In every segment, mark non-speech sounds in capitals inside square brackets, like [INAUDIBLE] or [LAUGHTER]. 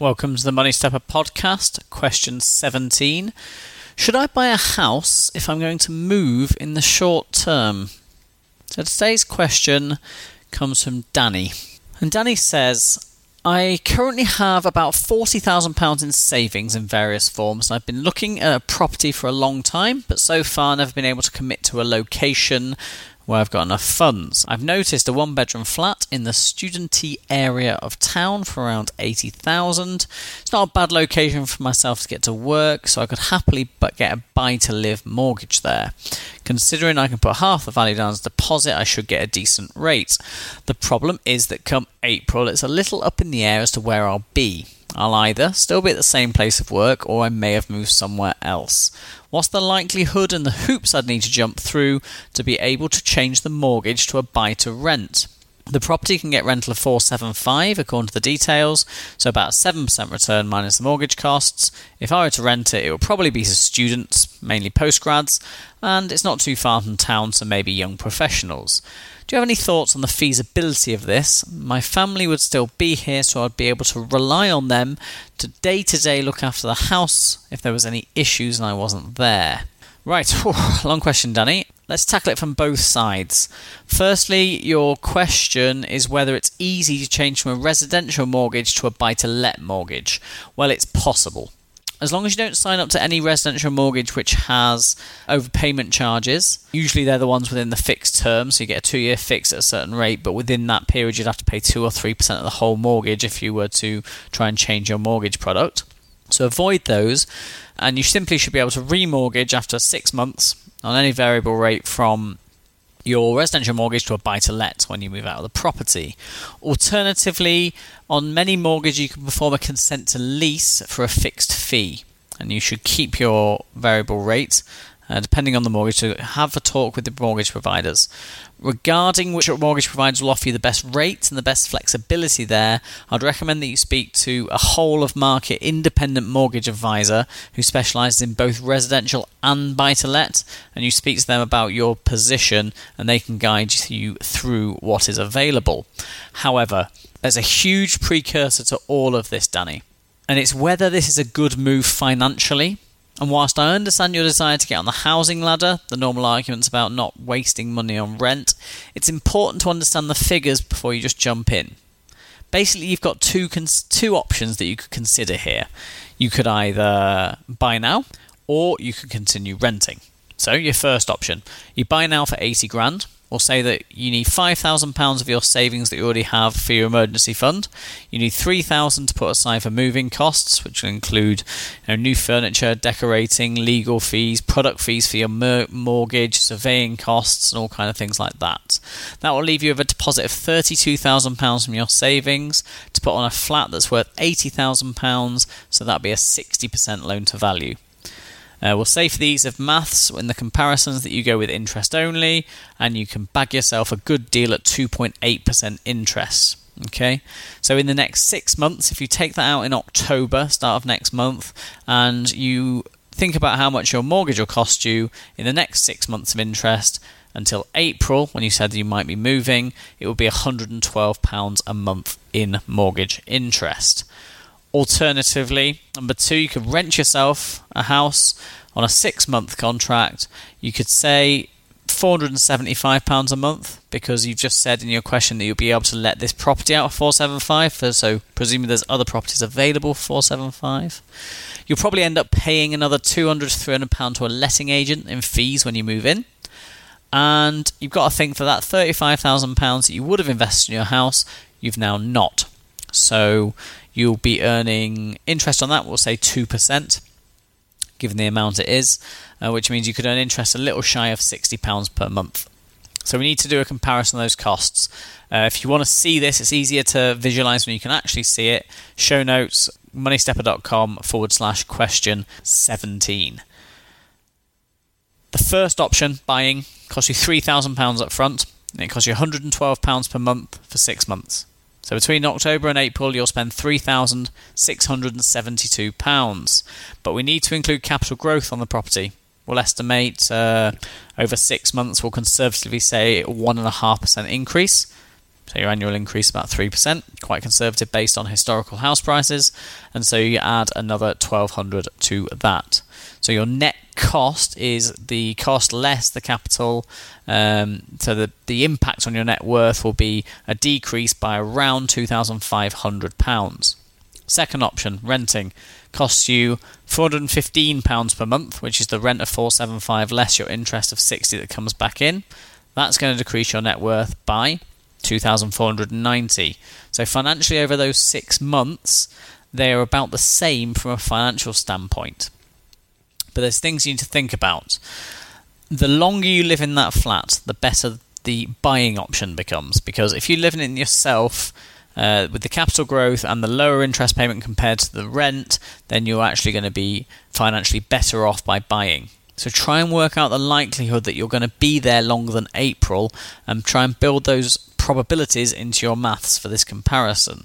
Welcome to the Money Stepper podcast, question 17. Should I buy a house if I'm going to move in the short term? So today's question comes from Danny. And Danny says, I currently have about £40,000 in savings in various forms. I've been looking at a property for a long time, but so far I've never been able to commit to a location where I've got enough funds. I've noticed a one bedroom flat in the studenty area of town for around 80,000. It's not a bad location for myself to get to work, so I could happily but get a buy to live mortgage there. Considering I can put half the value down as deposit, I should get a decent rate. The problem is that come April, it's a little up in the air as to where I'll be. I'll either still be at the same place of work or I may have moved somewhere else. What's the likelihood and the hoops I'd need to jump through to be able to change the mortgage to a buy to rent? The property can get rental of 475 according to the details, so about 7% return minus the mortgage costs. If I were to rent it, it would probably be to students, mainly postgrads, and it's not too far from town, so maybe young professionals. Do you have any thoughts on the feasibility of this? My family would still be here, so I'd be able to rely on them to day to day look after the house if there was any issues and I wasn't there. Right, [LAUGHS] long question, Danny. Let's tackle it from both sides. Firstly, your question is whether it's easy to change from a residential mortgage to a buy to let mortgage. Well, it's possible. As long as you don't sign up to any residential mortgage which has overpayment charges, usually they're the ones within the fixed term, so you get a two year fix at a certain rate, but within that period you'd have to pay 2 or 3% of the whole mortgage if you were to try and change your mortgage product. So avoid those, and you simply should be able to remortgage after six months on any variable rate from your residential mortgage to a buy to let when you move out of the property. Alternatively, on many mortgages, you can perform a consent to lease for a fixed fee, and you should keep your variable rate. Uh, depending on the mortgage, to have a talk with the mortgage providers. Regarding which mortgage providers will offer you the best rates and the best flexibility there, I'd recommend that you speak to a whole of market independent mortgage advisor who specialises in both residential and buy to let, and you speak to them about your position and they can guide you through what is available. However, there's a huge precursor to all of this, Danny, and it's whether this is a good move financially and whilst I understand your desire to get on the housing ladder, the normal arguments about not wasting money on rent, it's important to understand the figures before you just jump in. Basically, you've got two cons- two options that you could consider here. You could either buy now, or you could continue renting. So, your first option, you buy now for 80 grand, or say that you need £5,000 of your savings that you already have for your emergency fund. You need 3000 to put aside for moving costs, which will include you know, new furniture, decorating, legal fees, product fees for your mortgage, surveying costs, and all kind of things like that. That will leave you with a deposit of £32,000 from your savings to put on a flat that's worth £80,000, so that'd be a 60% loan to value. Uh, we'll say for the ease of maths in the comparisons that you go with interest only, and you can bag yourself a good deal at 2.8% interest. Okay, so in the next six months, if you take that out in October, start of next month, and you think about how much your mortgage will cost you in the next six months of interest until April, when you said you might be moving, it will be £112 a month in mortgage interest. Alternatively, number two, you could rent yourself a house on a six month contract. You could say £475 a month because you've just said in your question that you'll be able to let this property out for 475 so presumably there's other properties available for 475 you'll probably end up paying another 200 to 300 pound to a letting agent in fees when you move in. And you've got to think for that 35,000 pounds that you would have invested in your house you've now not so you'll be earning interest on that, we'll say 2%. given the amount it is, uh, which means you could earn interest a little shy of £60 per month. So we need to do a comparison of those costs. Uh, if you want to see this, it's easier to visualize when you can actually see it. Show notes, moneystepper.com forward slash question 17. The first option, buying, costs you £3,000 up front, and it costs you £112 per month for six months. So between October and April, you'll spend £3,672. But we need to include capital growth on the property. We'll estimate uh, over six months, we'll conservatively say 1.5% increase. So your annual increase about 3%, quite conservative based on historical house prices. And so you add another 1200 to that. So your net cost is the cost less the capital. Um, so the, the impact on your net worth will be a decrease by around £2,500. Second option, renting, costs you £415 per month, which is the rent of 475 less your interest of 60 that comes back in. That's going to decrease your net worth by 2490 So financially over those 6 months, they are about the same from a financial standpoint. But there's things you need to think about. The longer you live in that flat, the better the buying option becomes because if you live in it yourself, uh, with the capital growth and the lower interest payment compared to the rent, then you're actually going to be financially better off by buying. So try and work out the likelihood that you're going to be there longer than April and try and build those probabilities into your maths for this comparison.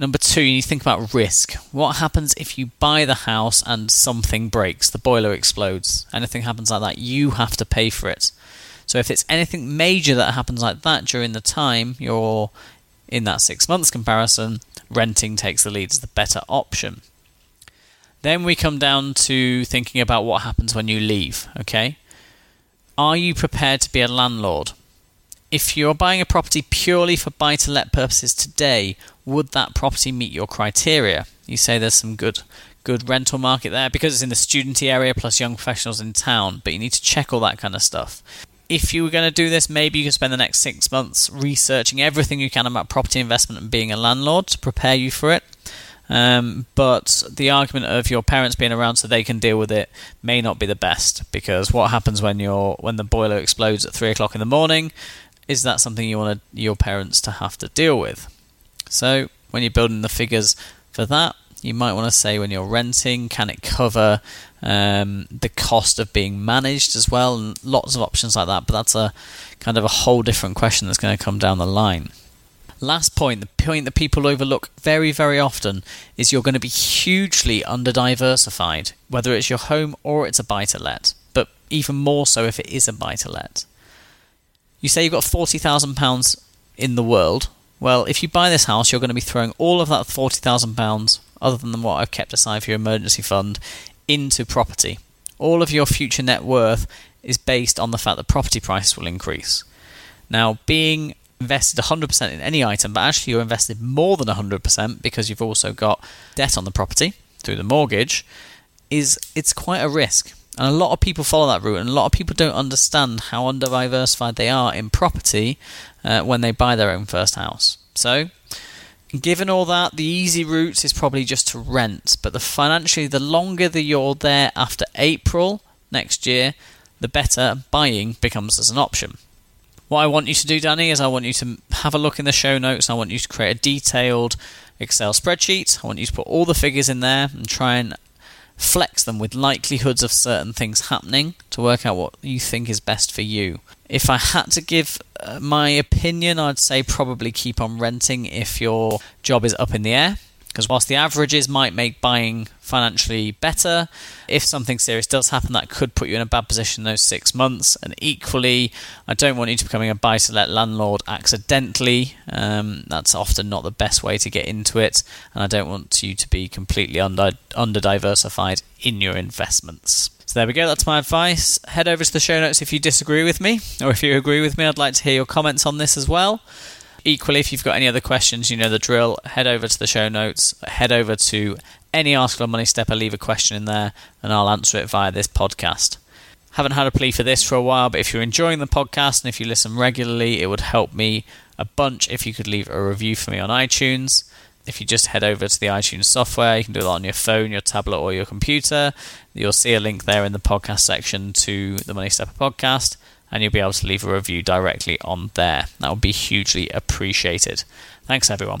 Number two, you think about risk. What happens if you buy the house and something breaks, the boiler explodes, anything happens like that, you have to pay for it. So if it's anything major that happens like that during the time you're in that six months comparison, renting takes the lead as the better option. Then we come down to thinking about what happens when you leave, okay? Are you prepared to be a landlord? If you're buying a property purely for buy to let purposes today, would that property meet your criteria? You say there's some good good rental market there because it's in the studenty area plus young professionals in town, but you need to check all that kind of stuff if you were going to do this, maybe you could spend the next six months researching everything you can about property investment and being a landlord to prepare you for it. Um, but the argument of your parents being around so they can deal with it may not be the best because what happens when your when the boiler explodes at three o'clock in the morning? Is that something you want your parents to have to deal with? So when you're building the figures for that, you might want to say when you're renting, can it cover um, the cost of being managed as well, and lots of options like that. But that's a kind of a whole different question that's going to come down the line. Last point, the point that people overlook very, very often is you're going to be hugely under diversified, whether it's your home or it's a buy to let, but even more so if it is a buy to let. You say you've got £40,000 in the world. Well, if you buy this house, you're going to be throwing all of that £40,000, other than what I've kept aside for your emergency fund, into property. All of your future net worth is based on the fact that property prices will increase. Now, being invested 100% in any item, but actually you're invested more than 100% because you've also got debt on the property through the mortgage, is it's quite a risk. And a lot of people follow that route, and a lot of people don't understand how under diversified they are in property uh, when they buy their own first house. So, Given all that, the easy route is probably just to rent, but the financially, the longer that you're there after April next year, the better buying becomes as an option. What I want you to do, Danny, is I want you to have a look in the show notes. I want you to create a detailed Excel spreadsheet. I want you to put all the figures in there and try and flex them with likelihoods of certain things happening to work out what you think is best for you. If I had to give uh, my opinion, I'd say probably keep on renting if your job is up in the air. Because whilst the averages might make buying financially better, if something serious does happen, that could put you in a bad position those six months. And equally, I don't want you to becoming a buy to let landlord accidentally. Um, that's often not the best way to get into it. And I don't want you to be completely under, under diversified in your investments. So there we go, that's my advice. Head over to the show notes if you disagree with me, or if you agree with me, I'd like to hear your comments on this as well. Equally, if you've got any other questions, you know the drill. Head over to the show notes, head over to any article on Money Stepper, leave a question in there, and I'll answer it via this podcast. Haven't had a plea for this for a while, but if you're enjoying the podcast and if you listen regularly, it would help me a bunch if you could leave a review for me on iTunes. if you just head over to the iTunes software, you can do it on your phone, your tablet, or your computer. You'll see a link there in the podcast section to the Money Stepper podcast, and you'll be able to leave a review directly on there. That would be hugely appreciated. Thanks, everyone.